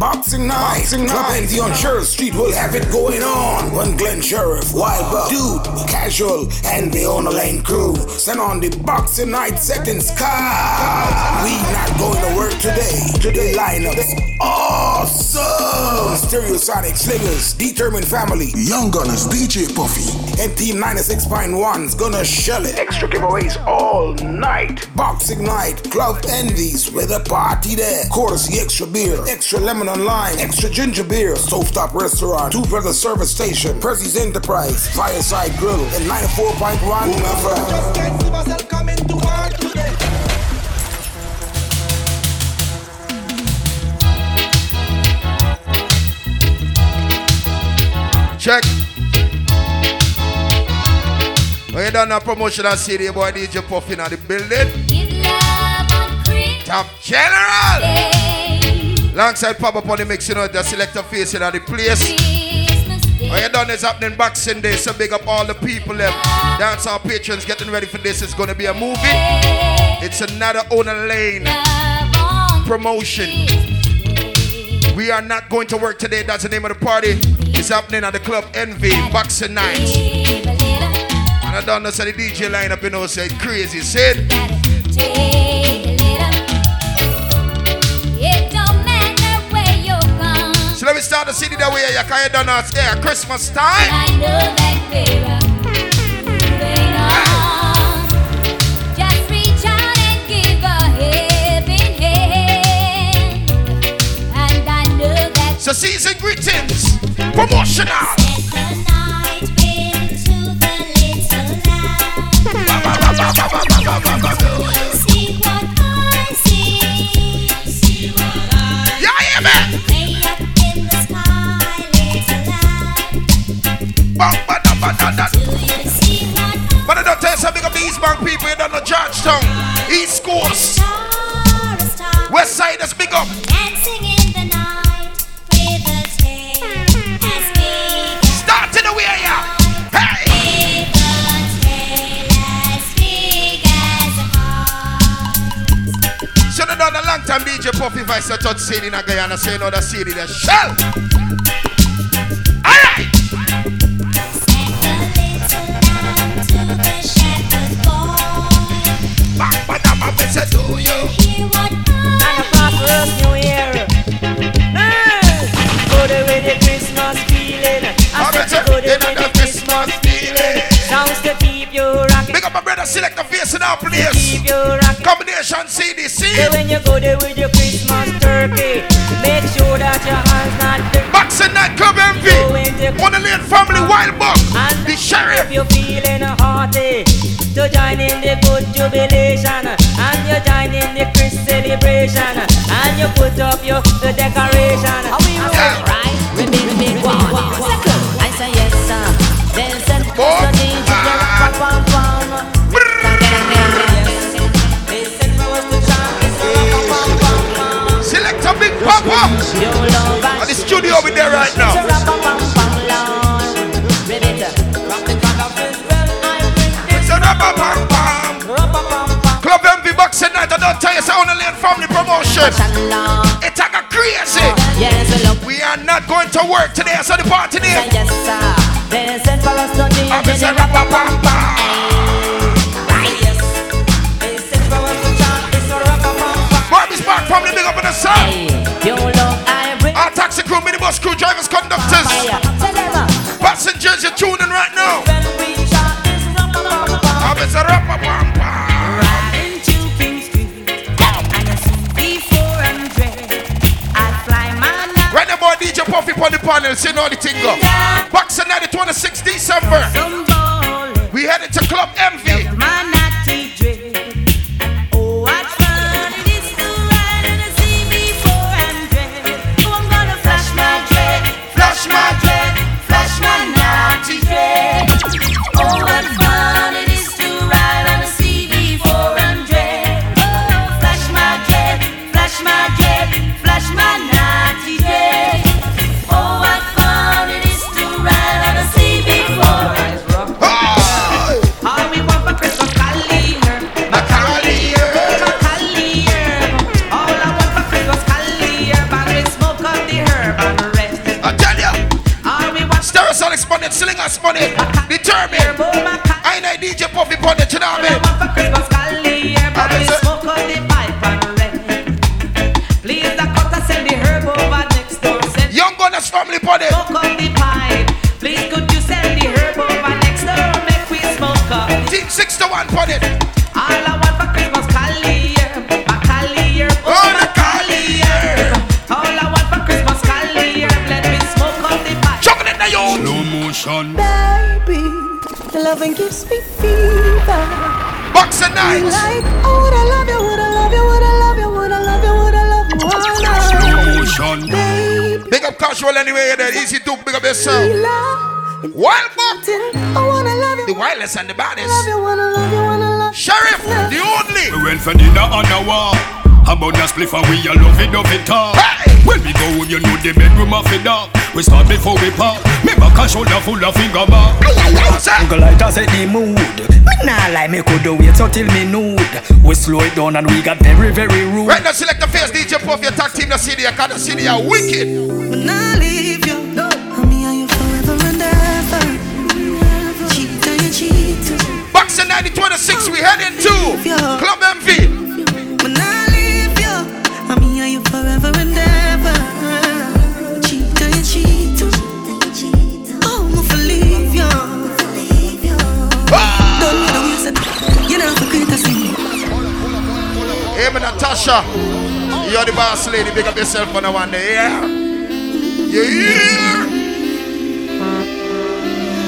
Boxing night, Boxing Club night. on Sheriff Street will have it going on. One Glen Sheriff, Wild Buck, Dude, Casual, and the On the Lane crew. Send on the Boxing Night setting sky. We not going to work today. Today lineups awesome. Stereosonic Slingers, Determined Family, Young Gunners, DJ Puffy, and Team 96.1's gonna shell it. Extra giveaways all night. Boxing night, Club Envies with a party there. Course the extra beer, extra lemon and lime, extra ginger beer, Stovetop Restaurant, Two Brothers Service Station, Percy's Enterprise, Fireside Grill, and 94.1 Check. When you done a promotional CD, boy DJ Puffin at the building. Top General. Alongside Pop up on the mix, you know, the selector facing at the place. When you done is happening Boxing Day, so big up all the people left. Dance our patrons getting ready for this. It's gonna be a movie. It's another owner lane promotion. We are not going to work today. That's the name of the party. It's happening at the club Envy Boxing Night. And I don't know, so the DJ lineup, you know, said crazy. Said. Me start the city that way. You can't done us there. Christmas time. I know that we're Just reach out and give a helping hand. And I. So season greetings. Promotional. Bank people, you don't know Georgetown, East Coast, West Side, that's big up. Start in the way, yeah. Hey. Should have done a long time DJ Puffy if I touch city in Guyana, say another city, that shell. Say to you. And a prosperous new year. Hey. Go there with the Christmas feeling. I said go there with the Christmas feeling. Sounds to keep you rocking. Big up my brother, select the face in our place. Keep you rocking. Combination CDC. So when you go there with your Christmas turkey, make sure that your hands not dirty. Boxing night club Envy. Of the family wild buck. And the sheriff. If you're feeling hearty to join in the good jubilation and you join in the Chris celebration and you put up your the decoration. Are we yeah. right? Repeat, repeat, one, second. I say yes, sir. Then send the DJ pam pam pam. Select a big papa. At the studio over there right now. Boxing Night, I don't tell you, it's only late family promotion. It's like a crazy. We are not going to work today, so the party there. Yes, sir. They sent for us to the Officer Barbie's back from the big up in the sun. Our taxi crew, minibus crew, drivers, conductors. Passengers, you're tuning right now. Officer Right boy, DJ on the panel, saying all the thing go. Boxing night, the 26th December. We headed to Club Envy. I know DJ Puffy on the you know what I mean? Everybody smoke on the pipe and red. Please, send the herb over next door. Send Young Gunners family on it. smoke on the pipe. Please, could you send the herb over next door? Make we smoke up. Team 6 to 1 on it. Loving gives me fever. Box and nights. Like, oh, would I love you, would I love you, would I love you, would I love you, would I love you all night. Slow motion. Baby, Big up casual anyway, you're. Easy to big up yourself. Wild buck. I wanna love you, The wildest and the love baddest. you, wanna love you, wanna love you. Sheriff, the only. We went for dinner on a wall. About the spliff and we a love it, love it all. Hey! When we go home, you know the bedroom of it dark. We start before we part. Me back and shoulder full of finger mark. What's that? Uncle light set the mood. Me nah lie, me could do wait until me nude. We slow it down and we got very, very rude. Right now, select the face DJ Puff, your tag team, the city, I can't see are wicked. When I leave you, me and you forever and ever. Cheat and you cheat. Boxing 9026, we heading to Club Envy. Hey, me Natasha. You're the boss lady, big up yourself on the one day, yeah? You hear?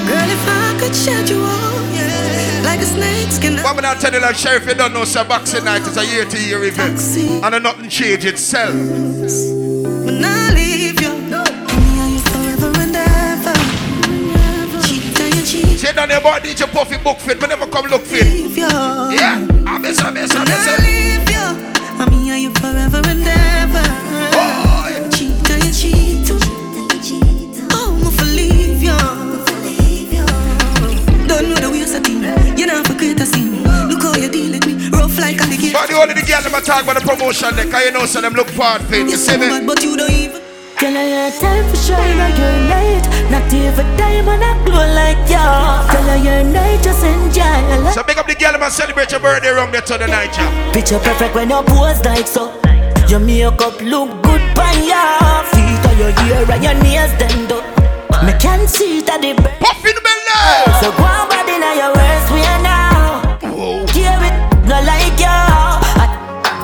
Girl, if I could shed you all, yeah, like a snake skin. What me not tell you like Sheriff, you don't know, sir, Boxing Night is a year to year event. And a nothing change itself. When I leave you, me and you forever and ever. Cheat and you cheat, Say down there about DJ Puffy book fit, but never come look fit. Yeah, ah, I miss, I miss, I miss I it. Leave you, me and you forever and ever. Oh, Cheat and you cheat, oh, I'm for leave you. Don't know the you set in, you know for create a scene. Look how you deal with me, rough like a alligator. But the only the girl them talk about the promotion, they, cause you know, so them look for it. You see me? but you don't Can I have time for shine on your light? Not even diamond I glow like you. Tell her your night just enjoy your life. So big up the girl and celebrate your birthday wrong there to the night, yeah. Picture perfect when you pose like so. Your makeup look good by your feet or your hair and your nails done do. Me can see that the. Puff in the belly! So go on body now your worst way now.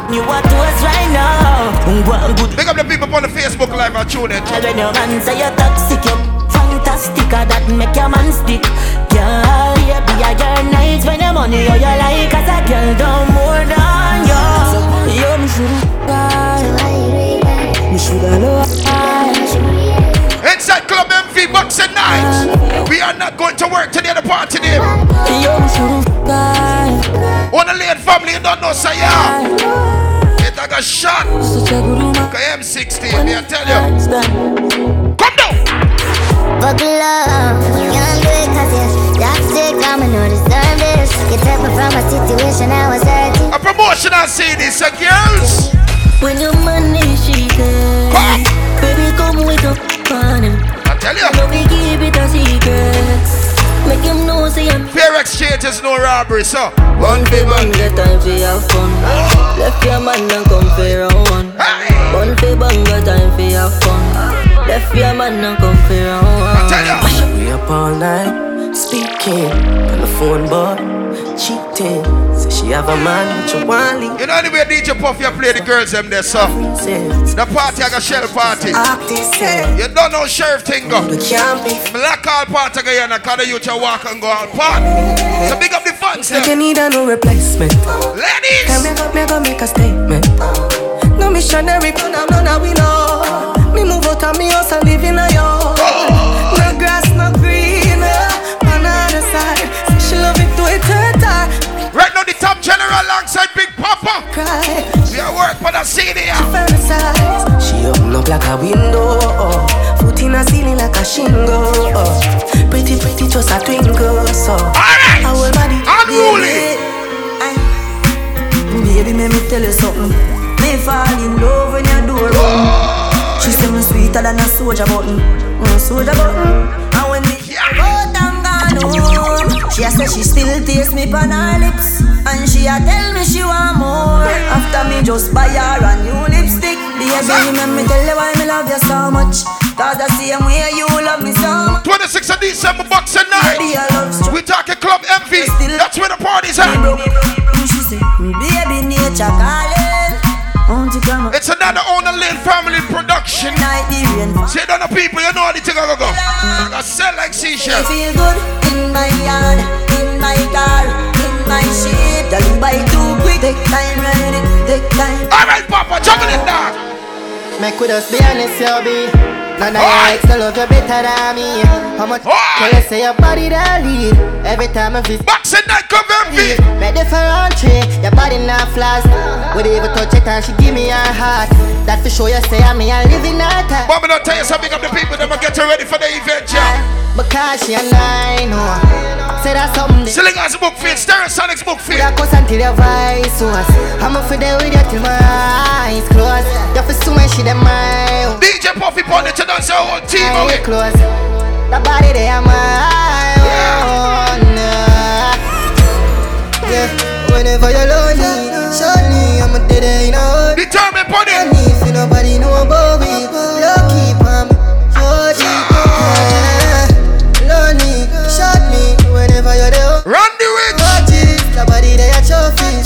You want to us right now. Good Big up the people on the Facebook live and tune in. When your man say you're toxic, you're fantastic, uh, that make your man stick. Girl, yeah, be a girl night when your money or your like, cause a girl don't more than you. You me shoulda me shoulda Inside Club Envy Boxing Night. We are not going to work today, the party. You On the late family, you don't know, say yeah. It like a shot. Such a good woman. Okay, M16, me I tell you. Come down. Buckle up, you don't do it cause you're toxic, I'ma know deserve this You took me from a situation I was hurting A promotional CD, so uh, girls. When your money she good, Make him know say I'm Fair exchange is no robbery, so. One for one, get time for have fun. Left your man and come for round one. Hey. One for bang, get time for have fun. Left your man and come for round I one. We up all night, speaking on the phone, but cheating. Say she have a man, but you want leave. You know the way DJ Puff you play the girls them there, so. The party I got shell party. say, eh? You don't know sheriff thing go. we can't be Black all party and I call you to walk and go out part. So big up the fans like you need a no replacement. Can Ladies. me go, me go make a statement. No missionary, but I'm not we know. Me move out of me house and live in a yard. Alongside Big Papa. Cry, We are work for the CD. She open up like a window. Oh. Foot in a ceiling like a shingle. Oh. Pretty, pretty, just a twinkle. So, Alright. our body. Unruly. Baby, baby, let me tell you something. Me fall in love when you do it. She say me sweeter than a soldier button. Mm, soldier button. And when me Yeah. afternoon. She a say she still taste me on her lips, and she a tell me she want more. After me just buy her a new lipstick, baby, let me tell you why me love you so much. Cause the same way you love me so much. 26th of December, Boxing Night. We talking Club Envy. That's where the party's at. She say, baby, nature calling. It's another owner Lane family production. Say down the people, you know how the thing go go. I sell like seashells. feel good in my yard, in my car, in my ship. Tell you too quick, take time, ride it, take time. Alright, Papa, jump in there. Make with us be honest, you be. None of your ex love you better than me. How much can you say your body that lead? Every time I visit. Boxing night, come envy. Make the tree, your body not flaws. Would even touch it and she give me her heart. That for sure you say I'm and living that time. Mama, don't tell you something of the people that will get you ready for the event, yeah. Because she and I know. Say that something. Selling Slinger's book fit, Stereosonic's book fit. That goes until your voice was. Oh. I'm a for there with you till my eyes closed. You feel so much she them my. DJ Puffy pon it, you don't say whole team away. Close. The body they are my own. Yeah, whenever you're lonely, surely I'm a dead end. Determined pon it. And if nobody know about me, lucky palm, Georgie. Lonely, shot me whenever you're there. Run the. Georgie, the body they are trophy.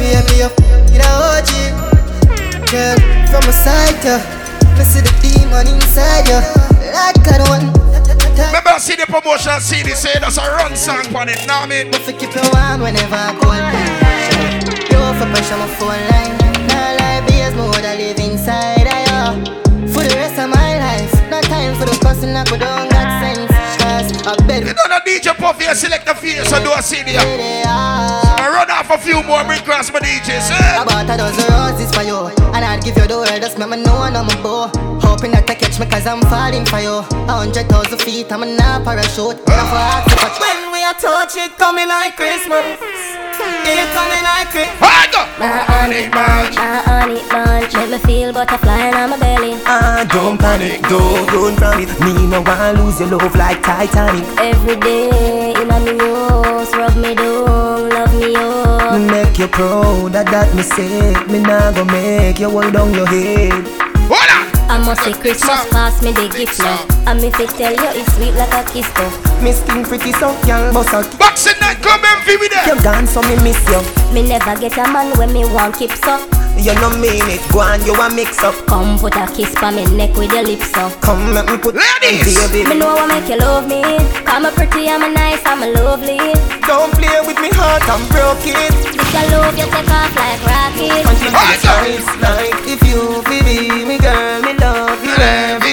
Free me up, you know, OG. Girl, from a side, yeah. Me see the demon inside you, like I don't. Remember I see the promotion CD say eh? that's a run song on it, now me. But for keep you warm whenever I call. You for pressure my phone line. Now life is more I live inside of you. For the rest of my life, no time for the cussing up, but don't got sense. I bet You know the DJ Puffy, you select the face, so do a CD. I run off a few more, bring cross my DJs. I eh? bought a dozen roses for you And I'd give you the world, just make me know I'm a bow Hoping that catch me cause I'm falling for you. A hundred thousand feet, I'm in a parachute. Not for heart When we are touch it coming like Christmas. It coming like Christmas My honey bunch, my honey bunch Make me feel butterfly in my belly. Ah, don't panic, don't, don't panic. Me no want lose your love like Titanic. Every day in a me house Rub me down, love me up. Me make you proud, that that me say. Me nah go make you hold down your head I must say Christmas pass me the gift now. And me fi tell you it's sweet like a kiss though. Me skin pretty so young, boss out. Boxing night, come envy with them You gone so me miss you. Me never get a man when me want keep so You no mean it, go on, you a mix up. Come put a kiss pa me neck with your lips up. Come let me put Ladies! Baby. Me know what make you love me. I'm a pretty, I'm a nice, I'm a lovely. Don't play with me heart, I'm broke it This your love, you take off like rocket. Until it's nice, like If you feel be me girl, me love you. Every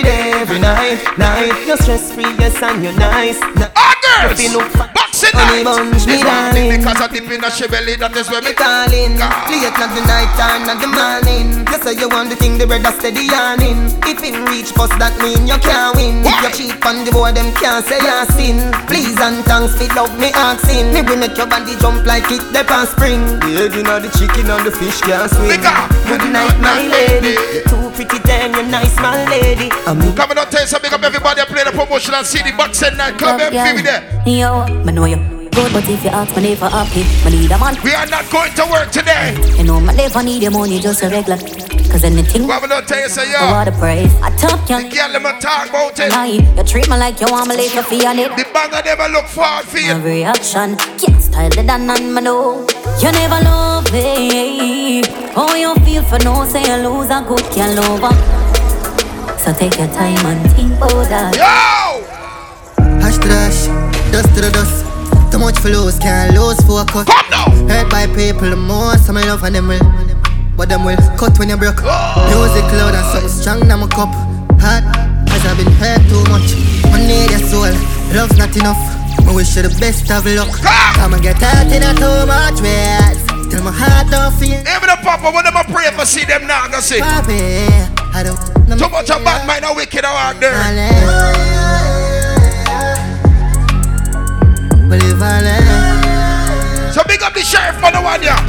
day, every night, night You're stress free, yes, and you're nice. Others! Oh, you look fat, Boxing honey night! bunch, me It's one thing darling. because I dip in the belly, that is where me calling Late not the night time, not the morning. You say you want the thing, the brother steady yarning If it reach post, that mean you can't win. If you cheat on the boy, them can't say you sin. Please and thanks, fit love me asking. Me will make your body jump like it the past spring. The egg inna the chicken and the fish can't swim. Good night, my lady. You're too pretty, damn, you're nice, my lady. I'm Coming up, tell you something up everybody play the promotion and see the boxing night. Come Love, envy. Yo, me know you good, but if you ask me never happy, me need a man. We are not going to work today. You know, my never need your money, just a regular. Cause anything Coming up, tell you say yo. I want to praise. I top you. girl them a talk about it. Lie, you treat me like you want me later for on it. The banger never look forward for you. Every action, can't style dan and me know. You never love me. How you feel for no say you lose a good can lover. So take your time and think about that. Yo! Hash to dash, dust to the dust. Too much for lose, can't lose focus. Come now! Hurt by people, the most of my love and them will. But them will cut when you broke. Music loud and something strong in my cup. Hard, cause I've been hurt too much. I need your soul, love's not enough. I wish you the best of luck. Come and get hurt in a too much ways. Till my heart don't feel. Even the papa, when them a pray for see them now, go see. Papi, I don't. Too much of bad mind and wicked out there. Believe I learn. So big up the sheriff for the one, yeah.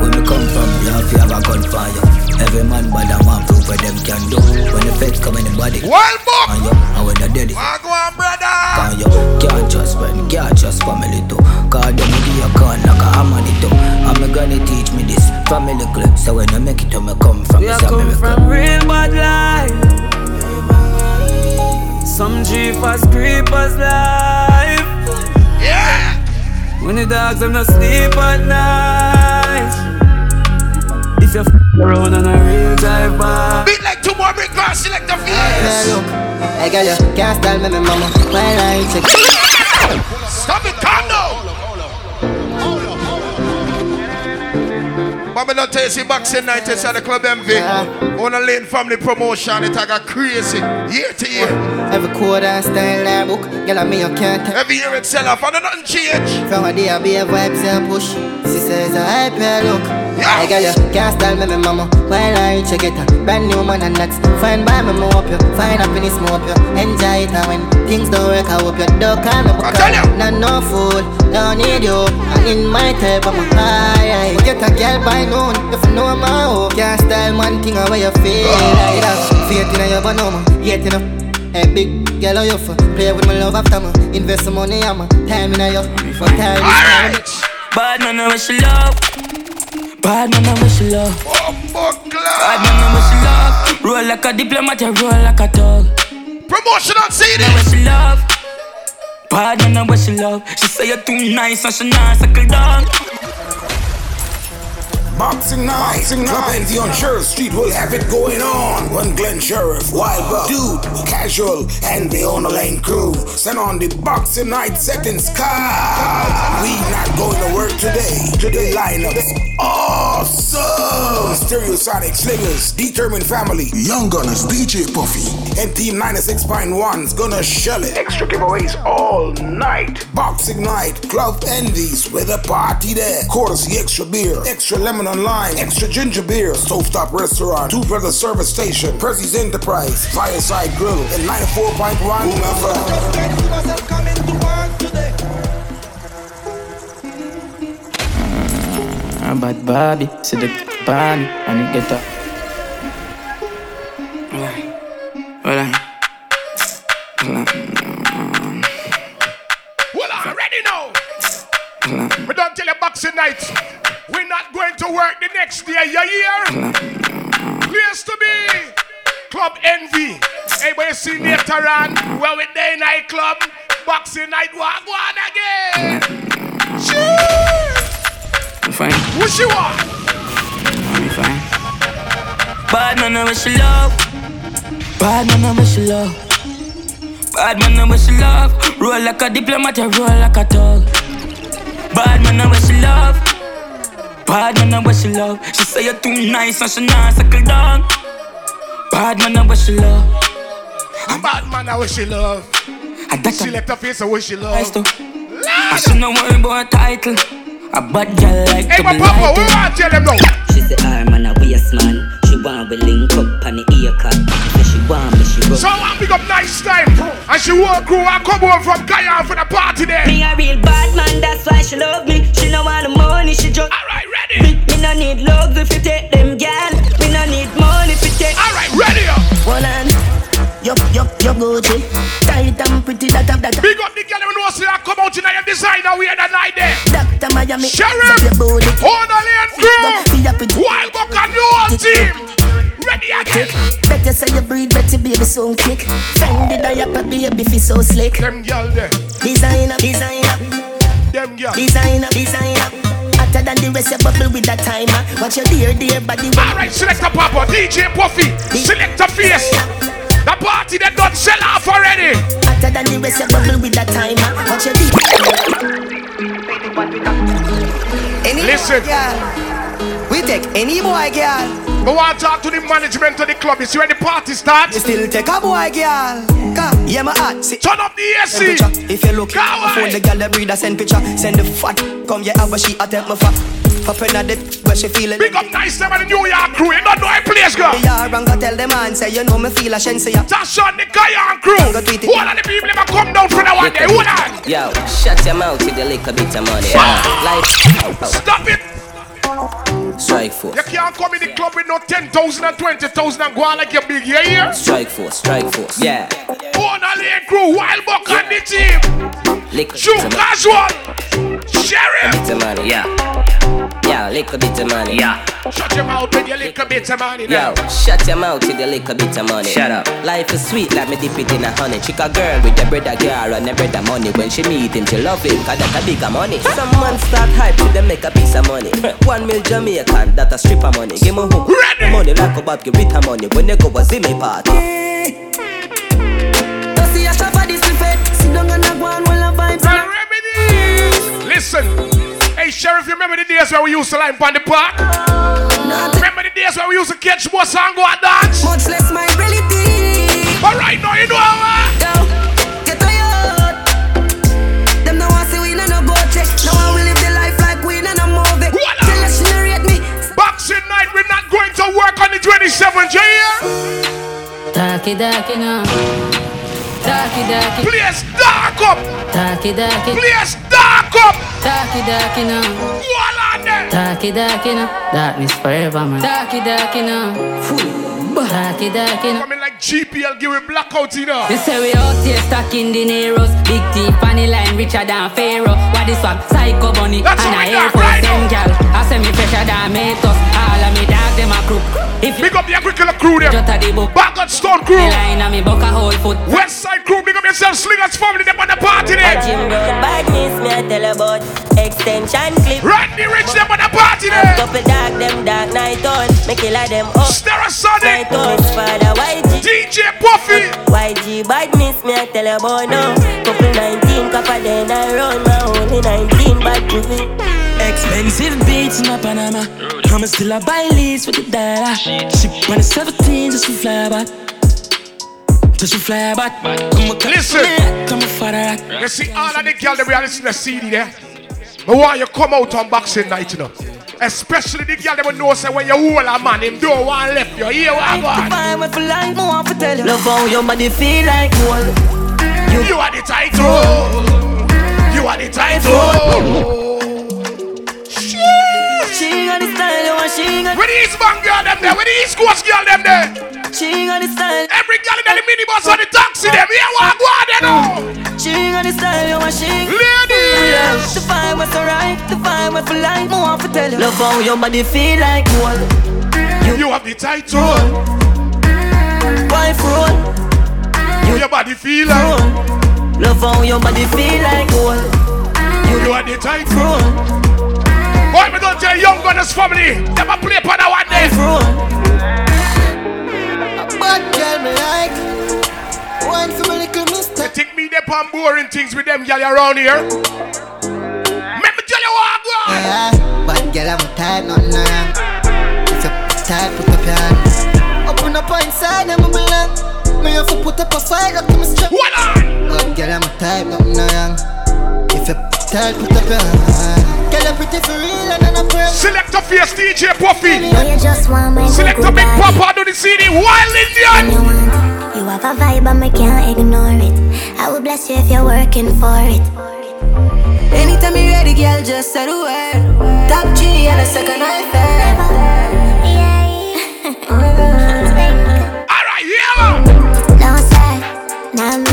Where me come from, you have to have a gun for you. Every man but I want proof what them can do. When the feds come in the body, Wild book. and you, and when they're dead, Walk on, brother. Cause you can't trust friend, can't trust family too. Cause them give you a gun like a hammer too. And my granny teach me this family clip. So when I make it, I come from We this are come America. from real bad life. Some jeepers, creepers life. Yeah. When the dogs them not sleep at night. If you f around on a real dive bar. Beat like two more brick glass, select the Yeah, fierce. look, I got you. Can't style me, me mama. When I check. Stop it, calm down. Mama don't tell you see boxing night is at the club Envy. On a lane family promotion, it I got crazy. Year to year. Every quarter and style I book. Girl, I me you can't. Every year it sell off, and nothing change. From a day I be a vibes and push. She says I hype look. I got you. Can't style me, me mama. While I reach you get a brand new man and that's fine by me, me up you. Find happiness, me up you. Enjoy it and when things don't work, I hope you don't call me. I tell. Not no fool, don't need you. And in my type, I'm a high. Get a girl by noon. If you know my hope, can't style man thing away you feel like that. Faith in your banana, yet enough. Hey, big girl, how you for? Play with my love after me. Invest some money, I'm a time in you. For time is time. Bad man, I wish you love. Bad man, I wish you love. Bad man, I wish you love. Roll like a diplomat, you roll like a dog. Promotion on CD. I wish you love. Bad man, I wish you love. She say you're too nice and she not suckle down. Boxing night, Boxing Club NT on Sheriff Street will have it going on. One Glen Sheriff, Wild Buck, Dude, Casual, and the On the Lane crew. Send on the Boxing Night settings car. We not going to work today. Today lineups awesome. Stereosonic Slingers, Determined Family, Young Gunners, DJ Puffy. and Team 96.1's gonna shell it. Extra giveaways all night. Boxing night, Club Envies with a party there. Courtesy extra beer, extra lemon and lime, extra ginger beer. Stovetop Restaurant, Two Brothers Service Station, Percy's Enterprise, Fireside Grill, and 94.1 Never. A bad Bobby, see the pan and it get up. See later on, where we day night club, boxing night, walk one again. Cheers. I'm fine. What you want? I'm fine. Bad man, I wish you love. Bad man, I wish you love. Bad man, I wish you love. Roll like a diplomat, you roll like a dog. Bad man, I wish you love. Bad man, I wish you love. She say you're too nice and she not suckle down. Bad man, I wish you love. Bad man, I wish you love. I got Select a face, I wish you Nice love. to. I should not worry about a title. A bad girl like Hey, to my be papa, we want to tell them now. She say I'm man a waste man. She want we link up on the ear cut. Say she want me, she run. So I big up nice time. Bro. And she walk crew and come over from Guyana for the party there. Me a real bad man, that's why she love me. She no want the money, she just. Alright, ready. Me, me no need love if you take them gal. Me no need money if you take. Alright, ready up. Hold on. Yo, yo, yo, Gucci. Tight and pretty, that up, that. Big up the girl who knows I come out in your designer wear the night there. Dr. Miami. Sheriff, hold the lane crew. Wild Buck and the whole team. Ready again. Better say you breathe, better baby so quick. Fendi diaper, baby feel so slick. Them girl there. Designer, designer, Them girl. designer, designer. Hotter than the rest, you bubble with that timer. Watch your dear, dear body. Alright, select a papa, DJ Puffy. Select a face. The party that done sell off already. Hotter than the rest, you bubble with that timer. Watch your. Any Listen. girl. We take any boy, girl. But to talk to the management of the club. Is you see when the party starts? We still take a boy, girl. Come, yeah, my heart. See, Turn up the AC. If you look, phone the girl the breeder send picture. Send the fat. Come, yeah, but she attempt my fat. Pop in at the where she feeling. Big up nice time at the New York crew. You don't know a place, girl. Yeah, and go tell the man, say, you know me feel a shensi ya. That's on the Kayan crew. All of the people ever come down for the one day. Hold on. Yo, shut your mouth with a little bit of money. Fuck. Like, Stop it. Strike force. You can't come in the club with no 10,000 and 20,000 and go on like you're big, yeah, yeah? Strike force, strike force. Yeah. Born a lane crew, wild buck on the team. Lick Shoot casual. Sheriff. bit of money, yeah. Yeah, lick a bit of money. Yeah. Shut your mouth with your little bit of money now. Yo, shut your mouth with your lick a bit of money. Shut up. Life is sweet, like me dip it in a honey. Chick a girl with a brother girl and a brother money. When she meet him, she love him, cause that a bigger money. Some man start hype to them make a piece of money. One mil Jamaican, that a strip of money. Give me hook. Money like a Bob, give it a money. When they go a Zimmy party. Don't see a shop for this effect. Sit down and a go on while a vibes. Listen. Hey, Sheriff, you remember the days where we used to line on the park? Remember the days where we used to catch bus and go and dance? Much less my reality. But right now, you know what? Yo, get tired. Them no want see we no no go check. No one will live the life like we no no movie. Tell us she no rate me. Boxing night, we're not going to work on the 27th, you hear? Darky darky now. Darky darky. Place dark up. Darky darky. Place dark up. Darky darky now. Wall on there. Darky darky now. Darkness forever man. Darky darky now. Darky darky now. Coming like GPL, give it blackout, you know. They say we out here stuck in the Neros Big T, funny line, richer than Pharaoh What this one? Psycho bunny That's And I air right them gal I say me fresher than Matos them a crook If Big up the agriculture crew there. Jutta the book Back on Stone crew. The line of me buck a whole foot West Side crew, big up yourself, Slingers family, them on the party there. Jim Road badness, me a tell about extension clip. Randy Rich, them on the party A there. couple dark them dark night on, me killer them oh. up. Stereosonic. Night on, Miss Father YG. DJ Puffy. YG badness, me a tell about now. Couple 19, couple then I run my only 19 bad groovy. Expensive beats in my Panama. I'ma still a buy leads with the dollar. Ship when it's 17 just to fly back. Just to fly back. Come on, Listen. Come on, father. You see all of the girls that we are listening to CD there. But why you come out on boxing night, you know. Especially the girl that will know say when you hold a man, him don't want left you. Here what I got. Fine with for life, more want to tell you. Love how your body feel like gold. You are the title. You are the title. She got Where the East Bank girl them there? Where the East Coast girl them there? She got the style. Every girl in the minibus or the taxi them. Here what I got they know. She got the style, you want she Ladies. The vibe was alright, the vibe was for life, more want to tell you. Love how your body feel like gold. You have the title. Wife roll. Your body feel like. Roll. Love how your body feel like gold. You are the title. Boy, don't young gunners family. Never play upon one day. Bad girl me like One for my little mister You think me them on boring things with them gal around here? Let me tell you what I got. Yeah, bad girl I'm a type, nothing wrong If you tight, put up your hand Open up inside, I'm a belong Me have to put up a fight up to my strap What on? Bad girl I'm a type, nothing wrong If you tight, put up your hand Girl I'm pretty for real and I'm Select a face DJ Puffy. Know you just want my Select a big body. papa do the CD. Wild When you Indian. you have a vibe and I can't ignore it. I will bless you if you're working for it. Anytime you're ready, girl, just say the word. Top G and a second I Alright, yeah. No side, not me. Me ain't got no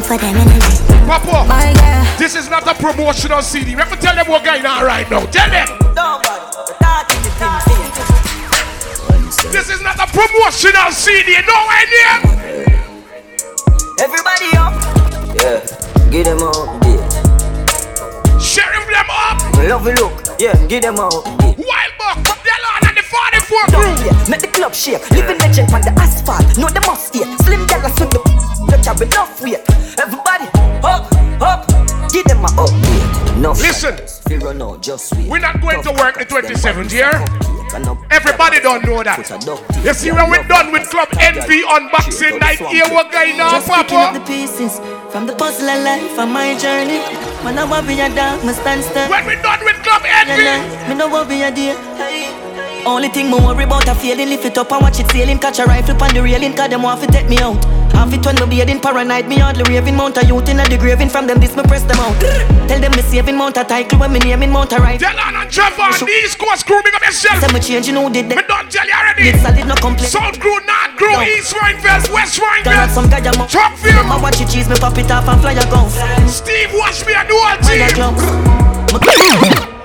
time for them energy. Papa, My girl. this is not a promotional CD. We have to tell them what's going on right now. Tell them. This is not a promotional CD. Nowhere near. Everybody up. Yeah, give them up, yeah. Sheriff them up. Love you look, yeah, give them up, yeah. Wild buck. They're on the 44 crew. Yeah, make the club shake. Living legend on the asphalt. Know the must stay. Slim dollars with the touch have enough weight. Everybody, up, up. Give them a update. No Listen. No, just wait. We're not going to work the 27th year. Everybody don't know that. You see when we're done with Club Envy unboxing night, here we're going on, Just picking up the pieces from the puzzle of life and my journey. When I want be a dark, me stand still. When we're done with Club nah, Me know what be a day. Only thing me worry about a failing, lift it up and watch it sailing. Catch a rifle on the railing, cause them want to take me out. Half it when me bathing, paranoid, me hardly raving. Mount a youth in the graving, from them this me press them out. Tell them me saving, mount a title when me naming, mount a right. Tell on and Trevor, the East Coast crew, big up yourself. Say me change, you know, did that. Me don't tell you already. It's solid, no complaint. South crew, North crew, No. East Ruimveldt, West Got Ruimveldt. some guy jam up. Truck film. I watch it cheese, me pop it off and fly a gun. Steve, watch me and the whole Mind a team.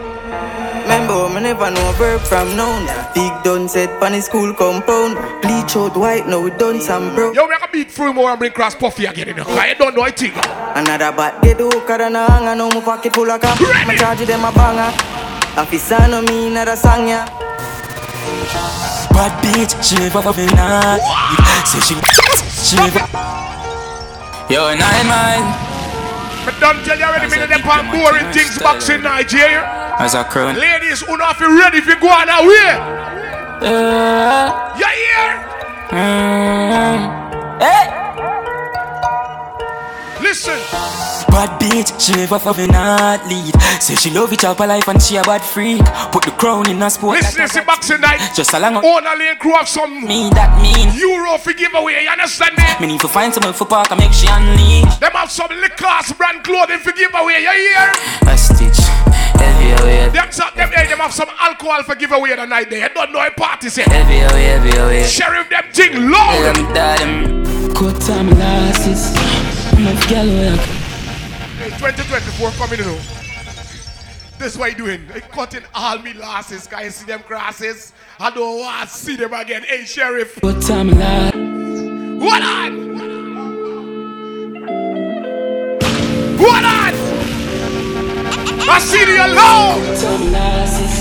clumps. Remember, me never know verb from noun. Big done said pan the school compound. Bleach out white, now we done some bro. Yo, make a beat through more and bring cross Puffy again, you know. Cause I don't know a thing. Another bat get hook and a hanger. Now my pocket full of cap. My charge them a banger. Officer no me another song ya. Bad bitch, she live off of a night. Say she, she live. Yo, nine mile. But don't tell you already, me them on boring things boxing Nigeria. As a crown. Ladies, who not feel ready if you go on away. Uh, You hear? mm, hey. Listen. Bad bitch, she never off of an athlete. Say she love each other her life and she a bad freak. Put the crown in a sport. Listen, like a listen, boxing night. Just along a Own a lane crew have some me that mean. euro for giveaway, you understand me? Me need to find someone for park and make she unleash. Them have some liquors brand clothing for giveaway, you hear? A stitch, heavy away, Them, some, them, hey, them have some alcohol for giveaway the night there. You don't know a party say. heavy away, heavy away. Sheriff them thing loud. Let me die. Cut time losses. Enough where Hey, 2024 coming you know. This what you doing. You cutting all me losses. Can you see them crosses? I don't want to see them again. Hey, Sheriff. What time losses. Hold on. Hold on. I see the alone. Time losses.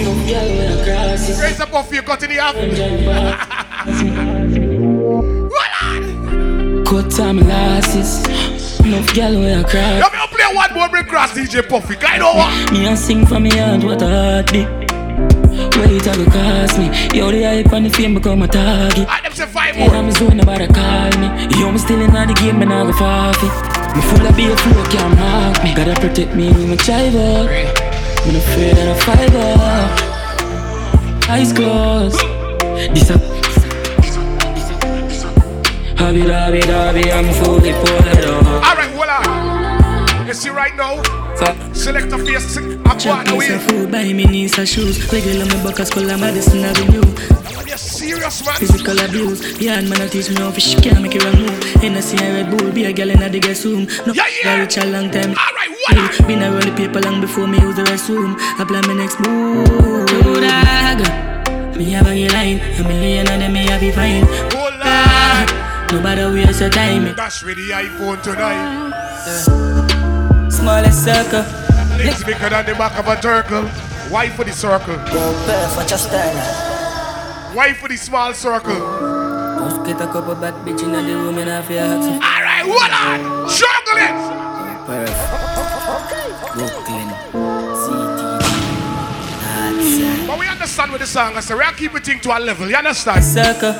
Enough gal where I crosses. Raise up off your cut in the half. Cut time losses. Enough gal where I cry. Let me play one more break cross DJ Puffy. Guy know what? Me a sing from me heart what a heartbeat. Wait a go cost me. Yo the hype and the fame become a target. I them say five And more. I'm zone nobody call me. Yo me still in the game, me nah go forfeit. Me full of beer flow can't mark me. Gotta protect me with my chival. Me no afraid of a fiber. Eyes closed. This a Hobby, hobby, hobby, I'm fully pulled up. All right, hold on. You see right now? Select a face. I'm going away. some food, buy me knees and shoes. Regular me buckets, call Madison Avenue. You're serious, man. Physical abuse, yeah, and man, I teach me how fish can't make it wrong move. Hennessy and Red Bull, be a girl in a dig room. No, Yeah, yeah. I reach a long time. Alright, what? Been a roll the paper long before me use the restroom. I plan my next move. Do that. Me have a line, a million of them me have be fine. Hold on. Nobody waste your time. Dash with the iPhone tonight. Smallest circle. Legs bigger than the back of a turtle. Why for the circle? Yo, Perf, what you stand? Why for the small circle? Just get a couple bad bitch in the room and have your hats. Alright, hold on. Juggle it. Perf. Brooklyn. CTG. But we understand what the song is. So we are keep it thing to a level. You understand? Circle.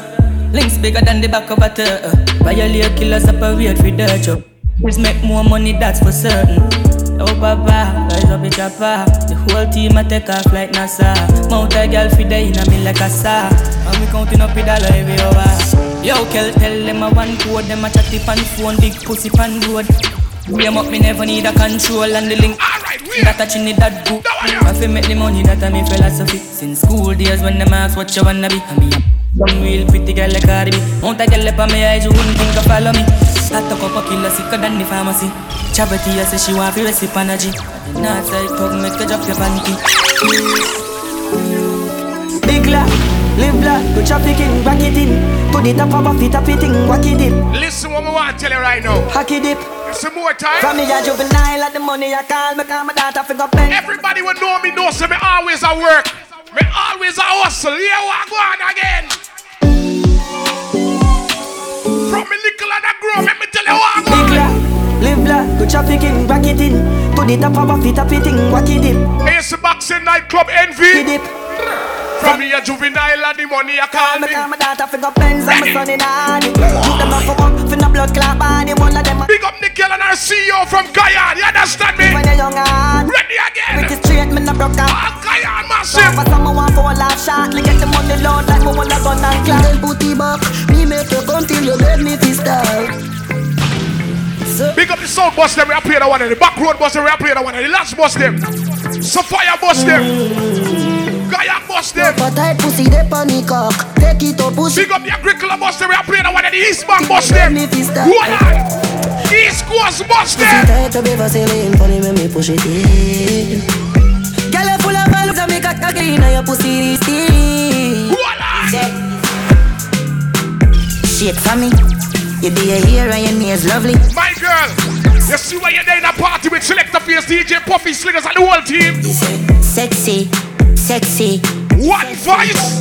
Links bigger than the back of a turtle. Violate killers separate for dirt job. Please make more money, that's for certain. Oh, Baba, rise up the chopper. The whole team a take off like NASA. Mount a girl day in a me like a star. And we counting up the dollar every hour. Yo, Kel, tell them a one code, them a chatty pan phone, big pussy pan road. Blame up, me never need a control and the link. That a that go. I fi make the money, that a me philosophy. Since school days when them ask what you wanna be, and me a Young real pretty girl like Cardi B Mount a girl up on me eyes, you wouldn't think of follow me That a couple killer sicker than the pharmacy Charity, I say she want to recipe energy Not like talk, make you drop your panty Big la, live la, do trafficking, back it in. To the top of a fit, tap it in, whack it dip. Listen what I want to tell you right now. Hack it dip. Some more time. From me a juvenile, at the money I call, me call my daughter fi go pen. Everybody will know me know so me always at work. Me always a hustle. Here we go on again. From me little and I grow, let me tell you what I go. Big la, live la, do trafficking, back it in. To the top of a fit, it in, whack it dip. It's a boxing nightclub envy. dip. From me a juvenile and the money I call Me me. call my daughter fi go Benz and my son in a honey. Look them up for work, blood clot body. One of them Big up Nickel and our CEO from Guyana. You understand me? when you young and Ready again. Pretty straight, me no broke out. All Guyana man. Massive. But some want for a laugh shot. Get the money load like me wanna gun and clap. Then put it back. Me make you come till you make me feel start. Big up the sound bus them, we are playing the one, and the back road bus them, we are playing the one, and the last bus them. Sophia bus them. Gaia them. But I pussy the panic cock. Take it up, push Big up the Agricola bus them, we are playing one, and the East Bank them. What on? East Coast bus Pussy tight to be Vaseline. Funny when me push it in. Girl, you full of valves and me cock clean and your pussy is steam. Shake for me. You do your hair and your nails lovely. My girl, you see why you're there in a party with Selector Face, DJ Puffy, Slingers, and the whole team. Sexy, sexy. What voice?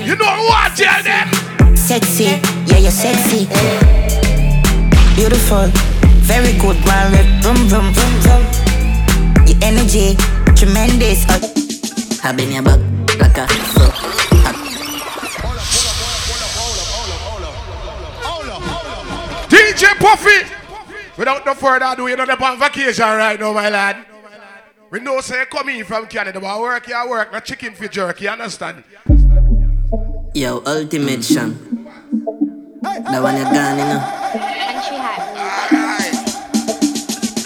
You know what, tell them. Sexy, yeah, you're sexy. Beautiful, very good, man. Vroom, vroom, vroom, vroom. Your energy, tremendous. Uh, Hab in your back like a so. DJ Puffy. Without no further ado, you're not on vacation right now, my lad. We know say you come in from Canada, but I work your work, not chicken for jerk, you understand? Yo, ultimate sham. The one you gone, you know.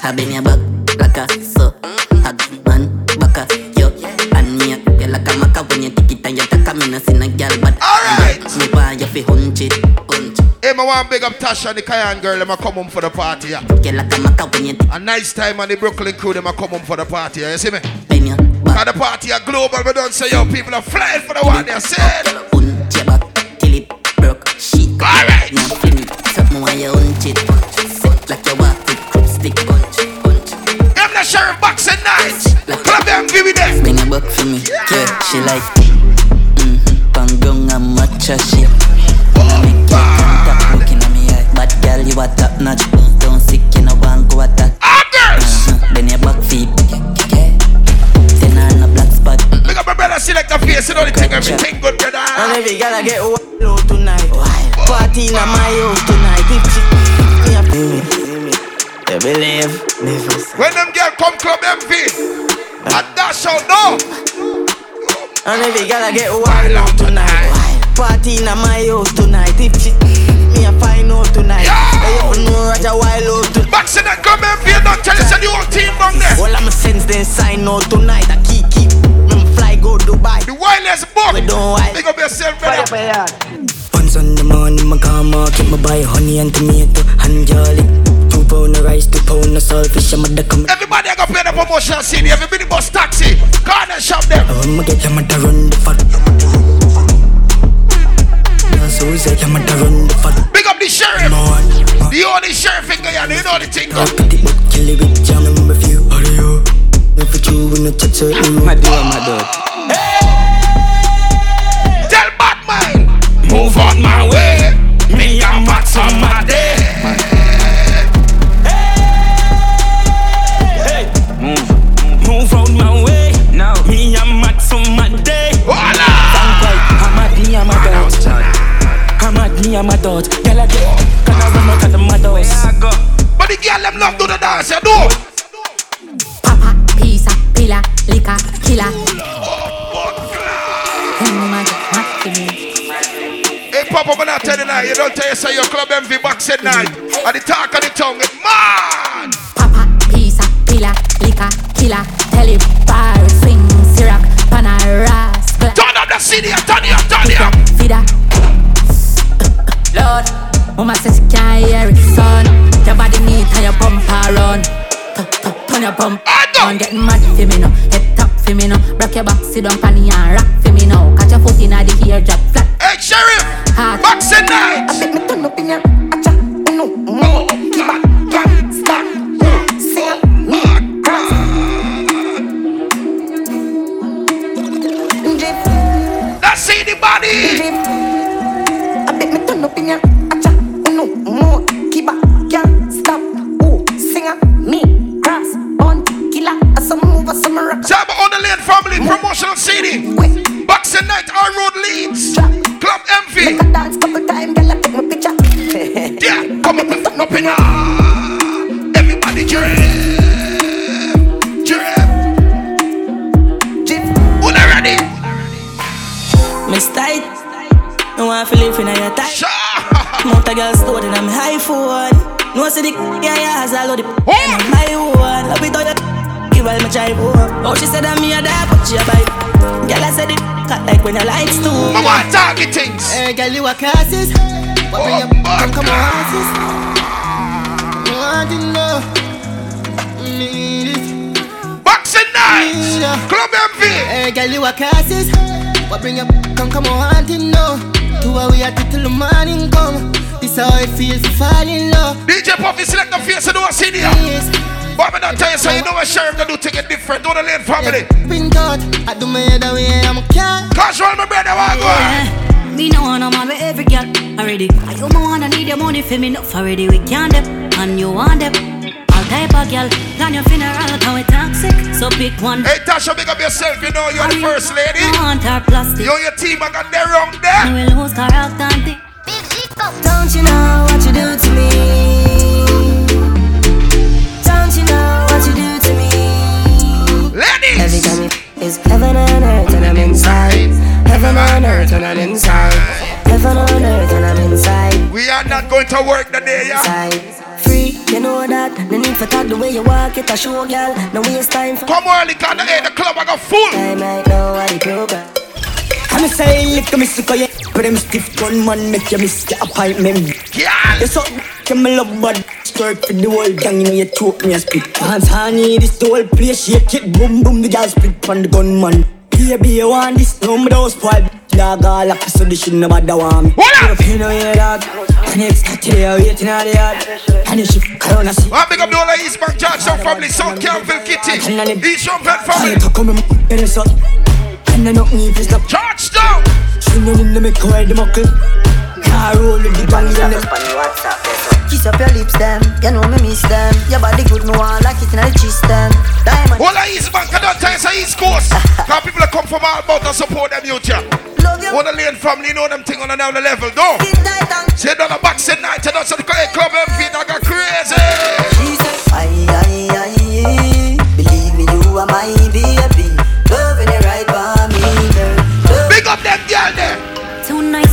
Hab in your back like a uh, so. Uh, Hab man back a yo. And me a like a maca when you take it and you take a me no see no girl, but alright. Me want you fi hunch it, hunch. Hey, I want big up Tasha, the Cayenne girl, them a come home for the party. Yeah. A maca when you A nice time on the Brooklyn crew, them a come home for the party. Yeah. You see me? Cause the party are global, we don't say yo, people are flying for the one they said. hunch your back till it broke. Shit. Alright. Now fling it, something when you hunch it. Sit like you walk with crop stick punch. Them the sheriff boxing nights. Club them, give me them. Bring a book for me. Yeah, she like mm-hmm. And matcha shit. Wanna you a top notch. Don't sick, you know want go attack. Uh-huh. Then your back feet. Then on a black spot. Big up my brother, Selector Fierce, you know the thing, everything good, brother. And every girl I get wild out tonight. Party in my house tonight. If she me a feel me, feel me. You believe? Never say. When them girl come club Envy, and dash out no. And every girl I get wild out tonight. Party in my house tonight. If she me a find out tonight. Hey, you know Roger wild out tonight. Boxing and come Envy, don't tell you say the whole team down there. All I'm sense then sign out tonight. I keep keep. Me fly go Dubai. The wireless book. We don't wild. Big up yourself, brother. Once on the morning, my car market, my buy honey and tomato and jolly. Two pound of rice, two pound of saltfish, I'm a duck. I'm Everybody I got pay the promotion CD, everybody bus taxi, corner shop them. I'ma get them to run the fuck. That's who say I'm to run the fuck. Big up the sheriff. The only sheriff in Guyana, you know the thing. go. Kill it with jam and review. Hurry up. Never you in the touch of you. My dear, my dog. Hey! Tell Batman, move on my way. Me and Max on my day. Move out my way. Now me girl them love do the dance, you know. Papa, pizza, pilla, liquor, killer. Woman, hot to me. Hey, Papa, when I tell you now, you don't tell you say your club Envy boxing night. And the talk of the tongue, it man. Papa, pizza, pilla, liquor, killer. Tell him bar, swing, syrup, panaras. Turn up the CD, turn it up, turn it up. Fida. Lord, Mama says she can't hear it, son. Your body neat and your bumper run. Tu- tu- Turn your bump on, getting mad for me now. Head top for me now. Rock your back, sit down, panny and rock for me now. Catch your foot in the ear, drop flat. Hey, sheriff, boxing night. I bet me turn up in your things. You a classes. What bring you oh, come oh, come on horses? Want to know? Need it. Boxing night. Club MV. Hey girl you a classes. What bring you come come on want to know? Two hours we at till the morning come. This how it feels to fall in love. DJ Puffy Selector Fierce and do a CD. But me not tell you so you know what sheriff gonna do to get different. Do the lane family. Pin thought, I do my head away, I'm a cat. Casual, my brother, what go on? Me no wanna man with every girl already. I you my wanna need your money for me enough already. We can't them and you want them. All type of girl, plan your funeral, how it toxic. So pick one. Hey Tasha, big up yourself. You know you're the first lady. I want her plastic. You and your team, I got there wrong there. You will lose character and think. Don't you know what you do to me? Don't you know what you do to me? Ladies! Every time you is heaven and earth and I'm inside. Heaven on earth and I'm inside. Going to work the day, yeah. Inside. Free, you know that. No need for talk the way you walk it, a show girl. No waste time for. Come early, cause the, hey, the club I got full. I might know what the program. I'm say lick me sick of you But them stiff gun man make you miss the appointment Yeah You so can me love bad Skirt for the whole gang you know you choke me a spit Dance honey this the whole place shake it Boom boom the gal split on the gunman Baby you want this? No me don't spoil Dog all like so this shit nobody want. Me What up? You know you dog And it's got to you waiting on the yard And it's corona see. I big up the whole of East Bank Johnson family, South Campbell Kitty, East Ruimveldt family. Come in the sun. And I don't need to stop! Georgetown Swinging in the make away the muckle Car roll with the gang in the Kiss up your lips, them. You know me miss them. Your body good, me want like it in the chest, them. Diamond. All of East Bank, I don't tell you, it's East Coast. Cause people that come from all about to support them youth, yeah. All the lane family know them thing on another level, though. Say down a boxing night, and that's the club Envy, that got crazy. She said, aye, aye, aye, believe me, you are my baby. Loving it right by me, girl. Big up them girl there.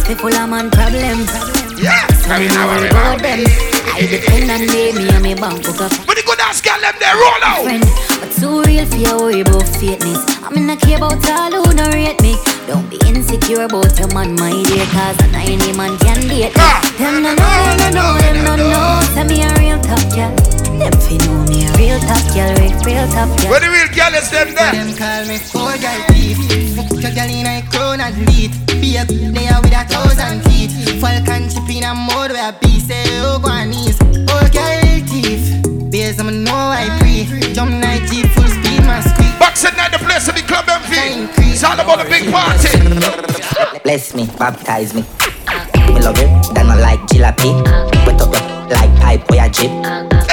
People, I'm on problem. Yeah, I mean, now worry about them. I depend on them, me and me bank book up. But the good ass girl them there, roll out. Friend, but too real for your worry about fakeness. I'm in a care about all who don't rate me. Don't be insecure about your man, my dear, cause a 90 man can date me. Ah. Them no know, them no know, them no know. Tell me a real tough girl. Them fi know me a real tough girl, real, real tough girl. Where the real girl is them there? Them call me four guy thief. Fuck your girl in a crown and lead. Be a player with a thousand teeth. Falcon chip in a mode where be say oh go on knees. Oh girl thief. Bears I'm know I pre. Jump night jeep full speed man squeak. Boxing night the place of the club Envy. It's all about the big party. Bless me, baptize me. Me love it, then I like jalopy. Wet up your like pipe where I drip.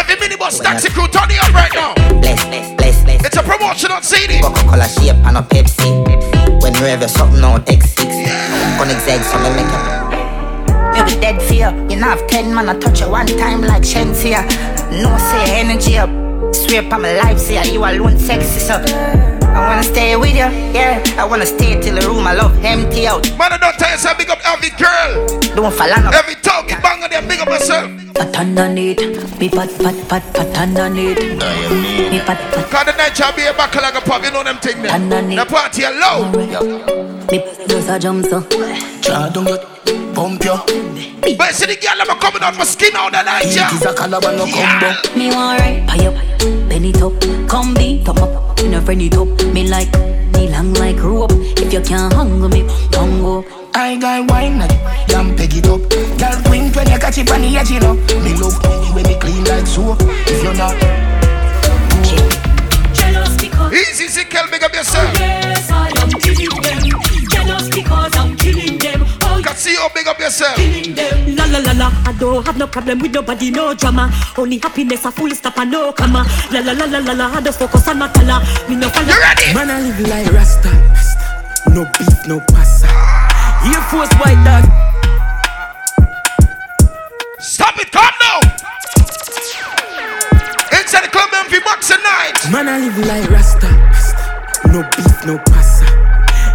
Taxi crew turn it up right now. Bless, bless, bless, bless. It's a promotion on CD. Coca-Cola shape and a Pepsi. When you have something out, X6. Connect eggs, so me make it. You be dead fear. You know have ten man I touch you one time like Shenseea. No say energy up. Swear on my life, say you alone sexy so. I wanna stay with you, yeah. I wanna stay till the room I love empty out. Man, I don't tell you, say big up every girl. Don't fall on. Every talk, bang on them, big up yourself. Pat underneath, me pat pat pat pat underneath. Me pat pat. Cause the night shall be a back like a pub, you know them thing there. The party alone. Me just a jump so. Try don't get pump yo. But see the girl I'm coming out my skin all the night, yeah. It's a calabar no combo. Me want right, pay up, bend it up, come beat up, up, in a friend it up. Me like, me long like rope. If you can't hang me, hang up. I got wine like damn peg it up. Girl wink when you catch it on the edge, you know. Me love when me clean like soap. If you're not, Jealous because Easy, see, Kel, big up yourself. Oh, yes, I am killing them. Jealous because I'm killing them. Oh, Can see you big up yourself. killing them. La la la la, I don't have no problem with nobody, no drama. Only happiness, a full stop and no comma. La la la la la la, I just focus on my color. Me no follow. You ready? Man, I live like Rasta. No beef, no pasta. Air Force white dog. Stop it, calm down. Inside the club, Envy boxing night. Man, I live like Rasta. No beef, no pasta.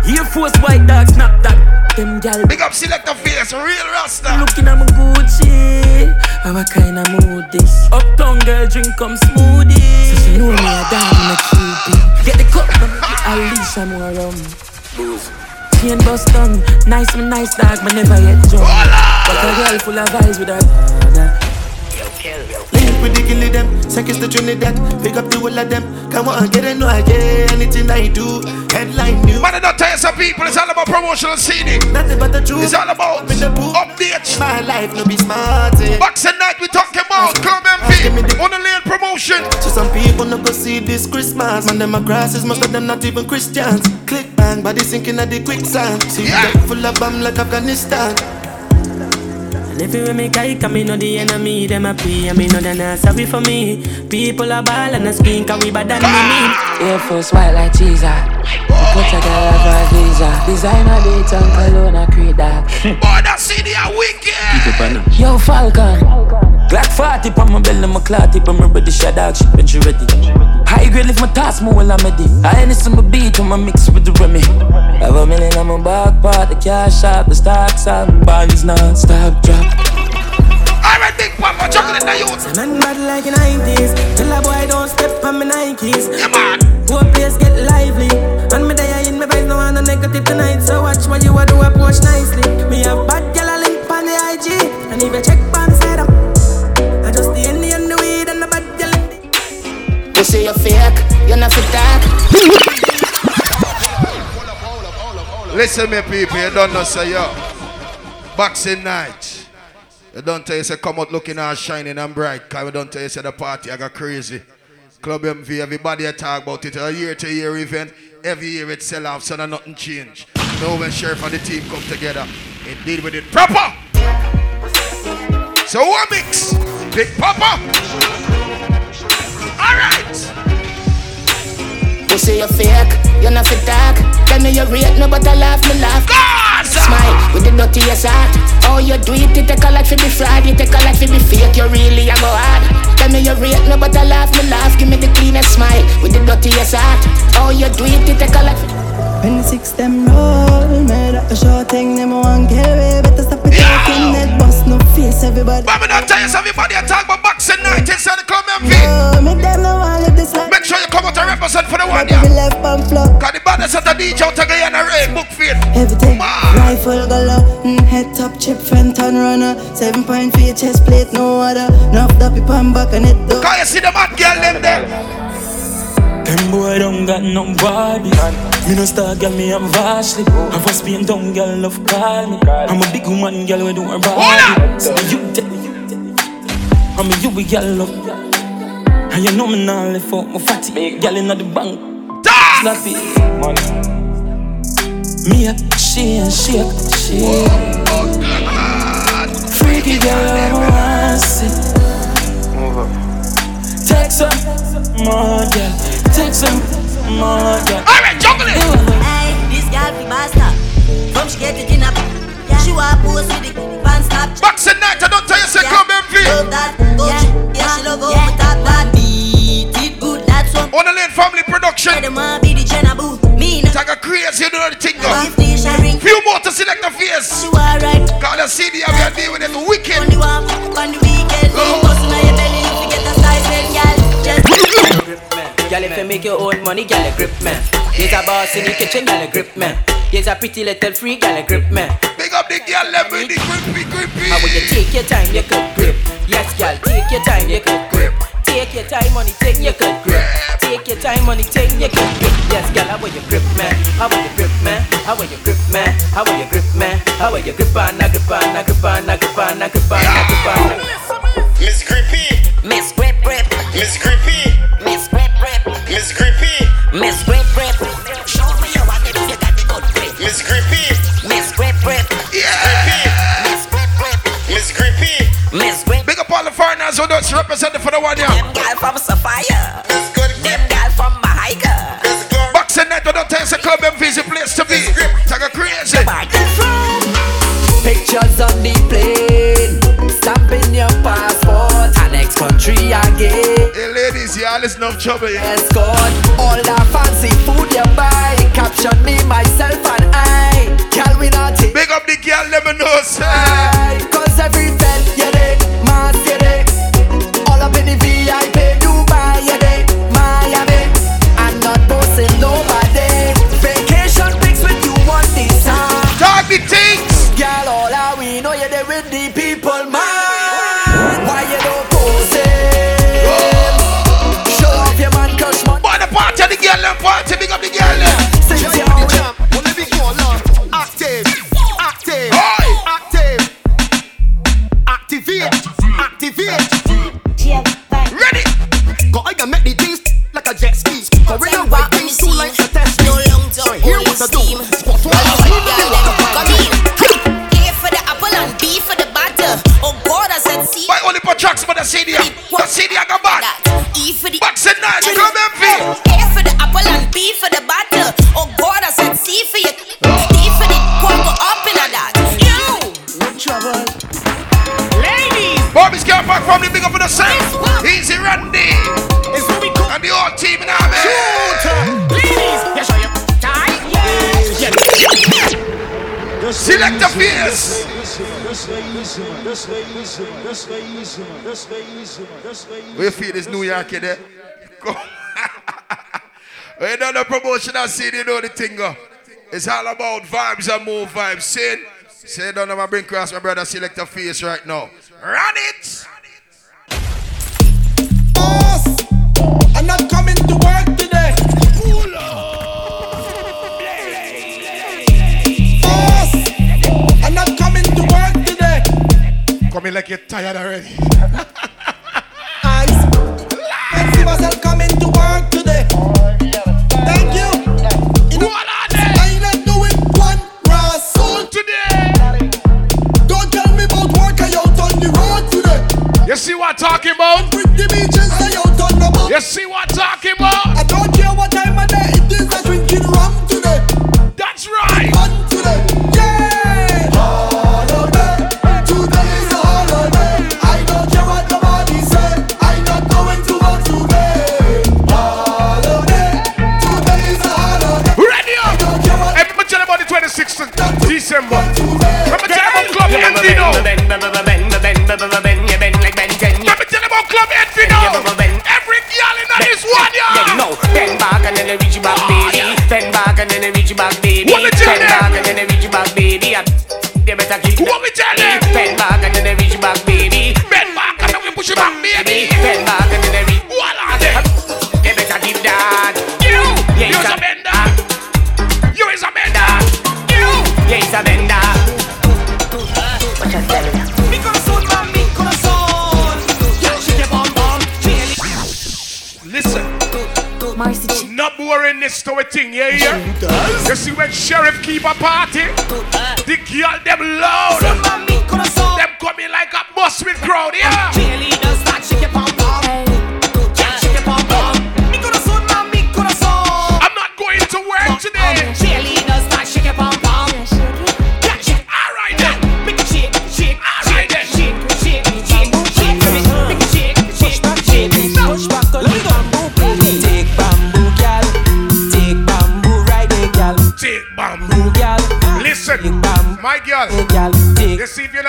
Air Force white dog, snap that. Them them gal. Big up Selector Fierce, real Rasta. Looking at my Gucci. I'm a kind of mood this. Uptown girl drink come smoothie. So she know me a dog in a cupid. Get the cup, Alicia more rum. Booze. Chain bust down, nice me nice dog, me never yet drunk. But a girl full of eyes with her. Link with the killy them, seconds to Trinidad. Pick up the whole of them. Come on, get it, no, I get anything I do. Headline news. Man, I don't tell you some people, it's all about promotional CD. Nothing but the truth. It's all about updates. My life no be smart. eh. Boxing night, we talking about Club Envy. On the lane promotion. So some people no go see this Christmas. Man, them a grasses, most of them not even Christians. Click bang, body sinking at the quicksand. See yeah. full of bomb like Afghanistan. And if you make I me know the enemy, them a pray, and me know they not sorry for me. People are ball and a screen, cause we bad than me. Air Force white like cheese. Put a girl of a visa. Designer beats and cologne, a creed that. Boy, oh, that CD are wicked. Yo, Falcon. Glock 40 on my belly, my clot tip, I'm ready, shot dog, shit, when she ready. High grade lift my task, more while I'm ready. I ain't some beat on my mix with the Remy. Have a million on my back part, the cash out, the stocks out, bonds non-stop drop. Alright, big papa, chocolate in the youth. Nothing bad like the 90s. Tell a boy don't step on my Nikes. Yeah, man. Whole place get lively. And me there in my vibes, no one no negative tonight. Listen me people, you don't know say yo. Boxing night. You don't tell you say come out looking all shining and bright. Cause we don't tell you say the party I got crazy. Club Envy, everybody a talk about it. A year to year event. Every year it sell off, so nothing change. Now when Sheriff and the team come together, it deal with it proper. So what mix? Big Papa. Alright. You say you're fake, you're not fit dark. Tell me you rate no but I laugh, me laugh. Smile with the dirtiest heart. Oh, you do it, you take a lot for me fraud. You take a lot for me fake, you really a go hard. Tell me you rate no but I laugh, me laugh. Give me the cleanest smile with the dirtiest heart. Oh, you do it, you take a lot for When the six them roll, made up a short thing, them one kill way. Better stop it talking, that face, everybody. But me not tell you everybody a talk about boxing night inside the club Envy. Oh, make them know I live this life. Make sure you come out and represent for the one, yeah. left and flow. Cause the baddest of the DJ out again and a rain book field. Everything, rifle gala, mm, head top chip, front and runner. Seven point for your chest plate, no other. Nuff up your pan back and it do. Cause you see the mad girl them there. Them boy don't got no body. Me no star girl, me I'm vastly. I was being down girl, love call me. I'm a big woman girl, we do her body. So you tell I'm a you we girl love. And you know me now live for my fatty. Girl inna the bank. Slap it. Me a shake, shake, shake. Freaky girl, I wanna see. Take some more, girl. Take some more, girl. Alright, juggle it. Hey, this girl be master. From she get it in a She want pose with the pants snap. Boxing night, I don't tell you say club Envy. Love that, yeah, yeah, she love how me talk that beat it good. That's one. On the lane family production. Them want be the Jenna boo. Me no. Take a crazy, you know the thing go. If the ring. Few more to Selector Fierce. You alright. Cause the CD we are dealing with it wicked. On the walk, Girl, if you make your own money, girl, you grip man. He's a boss in the kitchen, girl, you grip man. He's a pretty little freak, girl, you grip man. Big up the girl, let me the grippy, grippy. How would you take your time, you could grip. Yes, girl, take your time, you could grip. Take your time, money, take you could grip. Take your time, money, take you could grip. Yes, girl, how will you grip, man? How will you grip, man? How will you grip, man? How will you grip, man? How will you grip on, a grip on, a grip on, a grip on, a grip on, a grip on. Miss Grippy. Miss Grip Grip. Miss Grippy. Miss Grip Grip. Miss Grippy. Miss Grip Grip. Show me your one if you got the good grip. Miss Grippy. Miss Grip Grip. Yeah. Miss Grip Grip. Miss Grippy. Miss Grip. Big up all the foreigners who don't represent for the one, yeah. Them gal from Sapphire. Them gal from Mahaica. Boxing night, I don't tell you say club Envy is the place to be. Take a crazy. Pictures on the plane, stamping your passport, and next country again. Ladies, y'all listen of trouble. Escort all the fancy food you buy. Caption me, myself, and I. Girl, we naughty. Big up the girl, let me know, say. Cause every We feel this New York in there. Go. we done the promotional scene, you know the thing. Go. It's all about vibes and more vibes. Sin. Say down my bring cross my brother select a face right now. Run it! Boss, I'm not coming to work Coming like you're tired already. I can see myself coming to work today. Thank you. You know, I'm not doing one rasul today. Don't tell me about work I out on the road today. You see what I'm talking about? With the beaches I out on the boat. You see what I'm talking December. Let me tell you about Club Envy now. Let me tell you about Club Envy now. Every girl in this one, Yeah, you bend back and then reach you back, oh, baby. Bend back and then reach you back, baby. What me tell Bend them? back and then they reach you back, baby. They better keep What me tell them? This to a thing, yeah, yeah. You see when sheriff keep a party, the girl them loud. Them coming like a bus with crowd, yeah.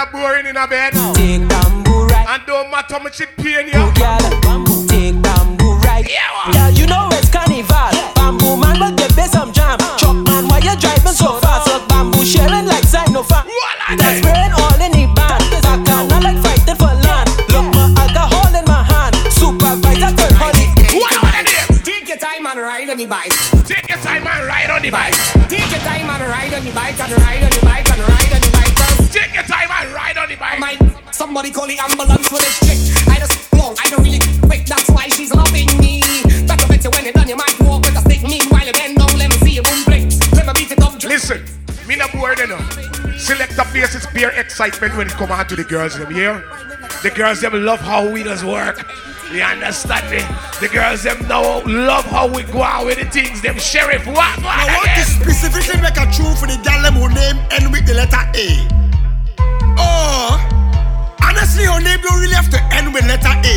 Take, You see if you're not boring in a bed, take bamboo, ride. and don't matter much it pain you. Somebody call the ambulance for this chick. I just long, I don't really quick. That's why she's loving me. Better bet you when you're done, you might walk with a stick. Meanwhile, you bend down, let me see you boom break. Let me beat it up. Listen, me not bored enough. Select the faces, pure excitement when it come out to the girls them here. The girls them love how we does work. You understand me? The girls them now love how we go out with the things. Them sheriff, what, what I want to again? specifically make a tune for the gal them who name end with the letter A. Oh, honestly, her name don't really have to end with letter A.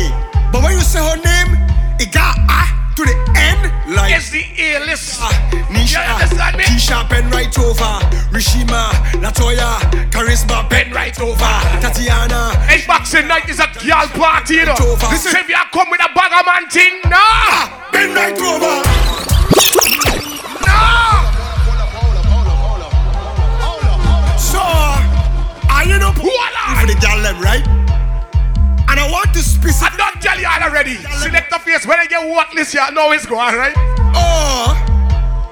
But when you say her name, it got A to the end, like It's the A-list. Ah, Nisha, You understand me? Keisha, pen right over. Rishima, Latoya, Charisma, pen right over. Tatiana, Hey, boxing night is a girl party, you know. Listen, if you come with a bag of man thing, no. Ah, pen right over. Right? And I want to specify. I don't tell you already. Select the face when I get what list, you know it's going, right? Oh,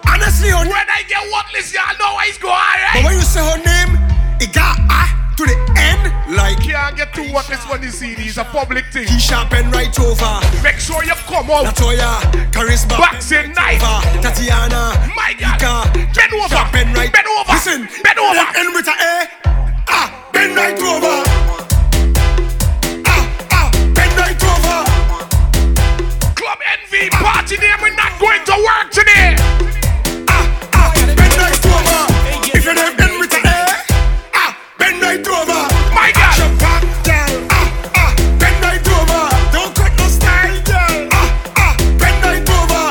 honestly, When I get what list, you know it's going, right? But when you say her name, it got ah to the end, like Can't get to what when you see these. a public thing. Keisha, pen right over. Make sure you come out. Latoya, Charisma, Boxing night. over. Tatiana, My God. Ika, Bend over. Keisha, pen right. Bend over. Listen, Bend over. And with a A, ah, bend right over. Club party name. We're not going to work today. Ah, ah, bend right over. If your name end with a A, ah, bend right over. My God. Shut up, girl. Ah, ah, bend right over. Don't cut no style, girl. Ah, ah, bend right over.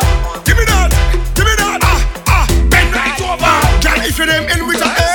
Give me that, give me that. Ah, ah, bend right over. Girl, if your name end with a A,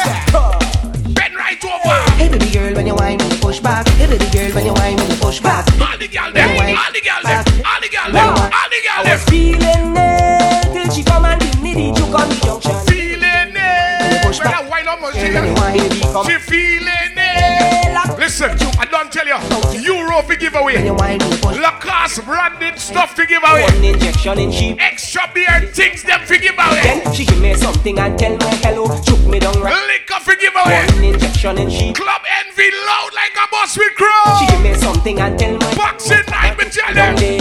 Bend right over. Hey baby girl, when you whine, when you push back. Hey baby girl, when you whine, when you push back. All the girl them. All the girl them. Girl them. All the girl them. Oh, feeling it till she come and give me the juke on the junction. Feeling it. push back. I wind up my Girl, when you whine, baby, come. She feeling it. Listen, I don't tell you. Euro for giveaway. you whine, when you push Lacoste branded stuff to give away. One injection in she. Extra beer things them for give away. Then she give me something and tell me hello. Choke me down right. Liquor for give. One injection in she. Club Envy loud like a bus with crow. She give me something and tell me Boxing night, me tell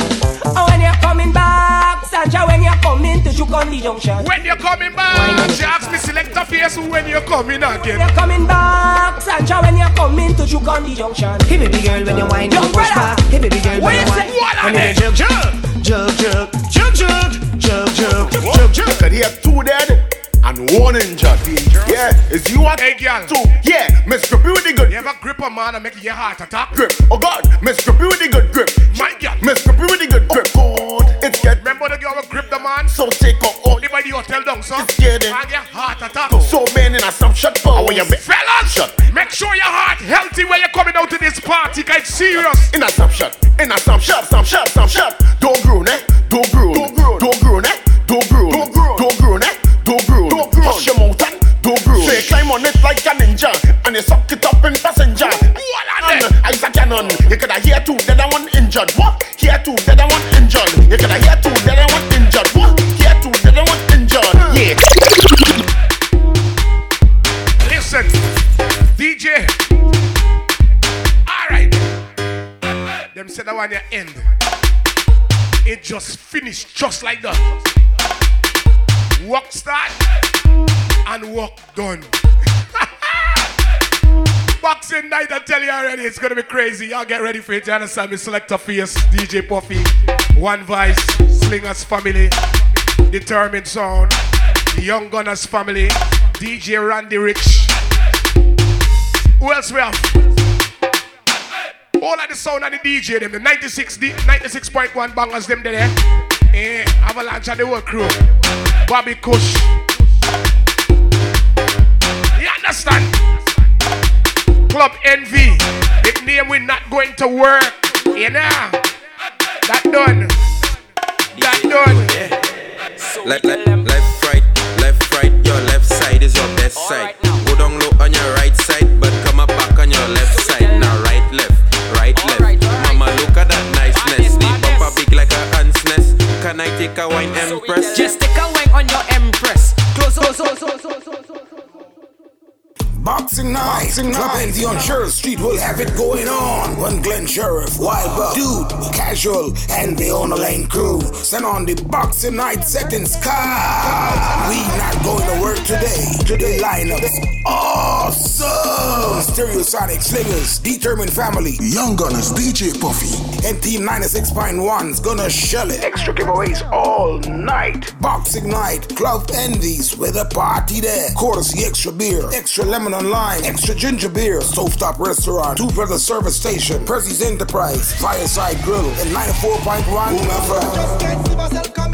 coming to juke on the junction. When you coming back, she ask me select a face when you coming again. When you're coming back, Sanja, when you're coming to juke on the junction. Hey baby girl, when you whine, when Young push brother. back. Hey baby girl, when you you say? whine. What are When you they? jug jug, jug jug, jug jug, jug jug, jug jug. Look at two dead and one injured. Yeah, is you at Hey, girl. two? Yeah, Mr. Beauty good You ever grip a man and make your heart attack? grip. Oh God, Mr. Beauty good grip. My girl. Mr. Beauty good grip. Oh God, it's get Remember the girl who grip the man? so take up all Only by the hotel down, so. It's getting- And your heart attack. so man in a some shot for you be Fellas, shot. make sure your heart healthy when you're coming out to this party, it's serious. in a some shot, in a some shot, some shot, some shot. Don't groan, eh? Don't groan, don't groan, don't groan, eh? Don't groan, don't groan, don't groan, eh? Don't groan, don't groan. Hush your mouth and don't groan. You climb on it like a ninja and you suck it up in passenger. What are And they? eyes a cannon. You coulda hear two, the other one injured. What? Hear two, the other one injured. You coulda hear two, Said that one you end. It just finished just like that. Walk start and walk done. Boxing night, I tell you already, it's gonna be crazy. Y'all get ready for it. You understand me? Selector Fierce, DJ Puffy, One Voice, Slingers Family, Determined Sound, Young Gunners Family, DJ Randy Rich. Who else we have? All of the sound and the DJ them, the 96 D, 96.1 bangers them there. Eh, Avalanche and the whole crew. Bobby Kush. You understand? Club Envy. The name we're not going to work. You know? That done. That done. Left, left, left, right, left, right. Your left side is your best side. Go down low on your right side, Can I take a wine empress? Just take a wine on your empress. Close, close, close, close, close, close. Boxing night, Club Envy on Sheriff Street will have it going on. One Glen Sheriff, Wild Buck, Dude, Casual, and the On the Lane crew. Send on the Boxing Night second sky. We not going to work today. Today lineups awesome. Stereosonic Slingers, Determined Family, Young Gunners, DJ Puffy, and Team 96.1's gonna shell it. Extra giveaways all night. Boxing Night, Club Envy's with a party there. Courtesy extra beer, extra lemon and lime, extra ginger beer, Stovetop Restaurant, Two Brothers Service Station, Percy's Enterprise, Fireside Grill, and 94.1 FM.